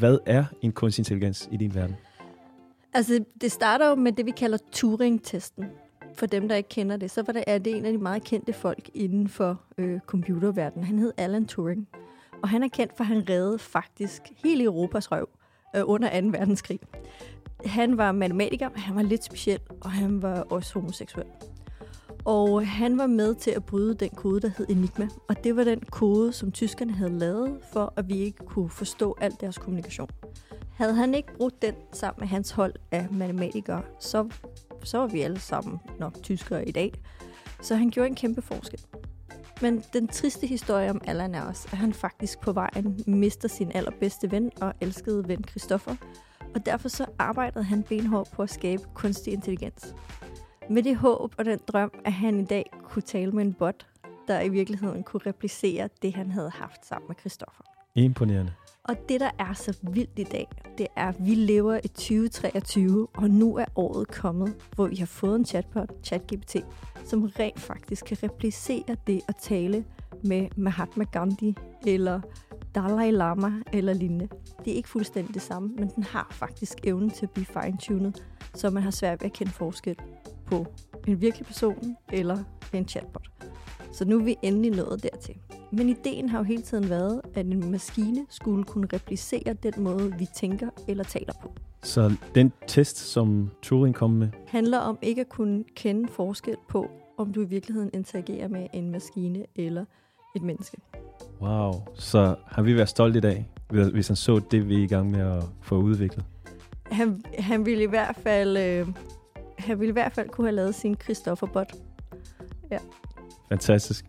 Hvad er en kunstig intelligens i din verden? Altså, det starter jo med det, vi kalder Turing-testen. For dem, der ikke kender det, så var det, er det en af de meget kendte folk inden for øh, computerverdenen. Han hed Alan Turing. Og han er kendt for, at han reddede faktisk hele Europas røv øh, under 2. verdenskrig. Han var matematiker, men han var lidt speciel, og han var også homoseksuel. Og han var med til at bryde den kode, der hed Enigma. Og det var den kode, som tyskerne havde lavet, for at vi ikke kunne forstå al deres kommunikation. Havde han ikke brugt den sammen med hans hold af matematikere, så, så var vi alle sammen nok tyskere i dag. Så han gjorde en kæmpe forskel. Men den triste historie om Allan er også, at han faktisk på vejen mister sin allerbedste ven og elskede ven Christoffer. Og derfor så arbejdede han benhårdt på at skabe kunstig intelligens. Med det håb og den drøm, at han i dag kunne tale med en bot, der i virkeligheden kunne replicere det, han havde haft sammen med Christoffer. Imponerende. Og det, der er så vildt i dag, det er, at vi lever i 2023, og nu er året kommet, hvor vi har fået en chatbot, ChatGPT, som rent faktisk kan replicere det at tale med Mahatma Gandhi eller Dalai Lama eller lignende. Det er ikke fuldstændig det samme, men den har faktisk evnen til at blive fine-tunet, så man har svært ved at kende forskel på en virkelig person eller en chatbot. Så nu er vi endelig nået dertil. Men ideen har jo hele tiden været, at en maskine skulle kunne replicere den måde, vi tænker eller taler på. Så den test, som Turing kom med, handler om ikke at kunne kende forskel på, om du i virkeligheden interagerer med en maskine eller et menneske. wow, så har vi været stolte i dag, hvis han så det, vi er i gang med at få udviklet. Han, han ville i hvert fald... Øh, han ville i hvert fald kunne have lavet sin Christoffer-bot. Fantastisk.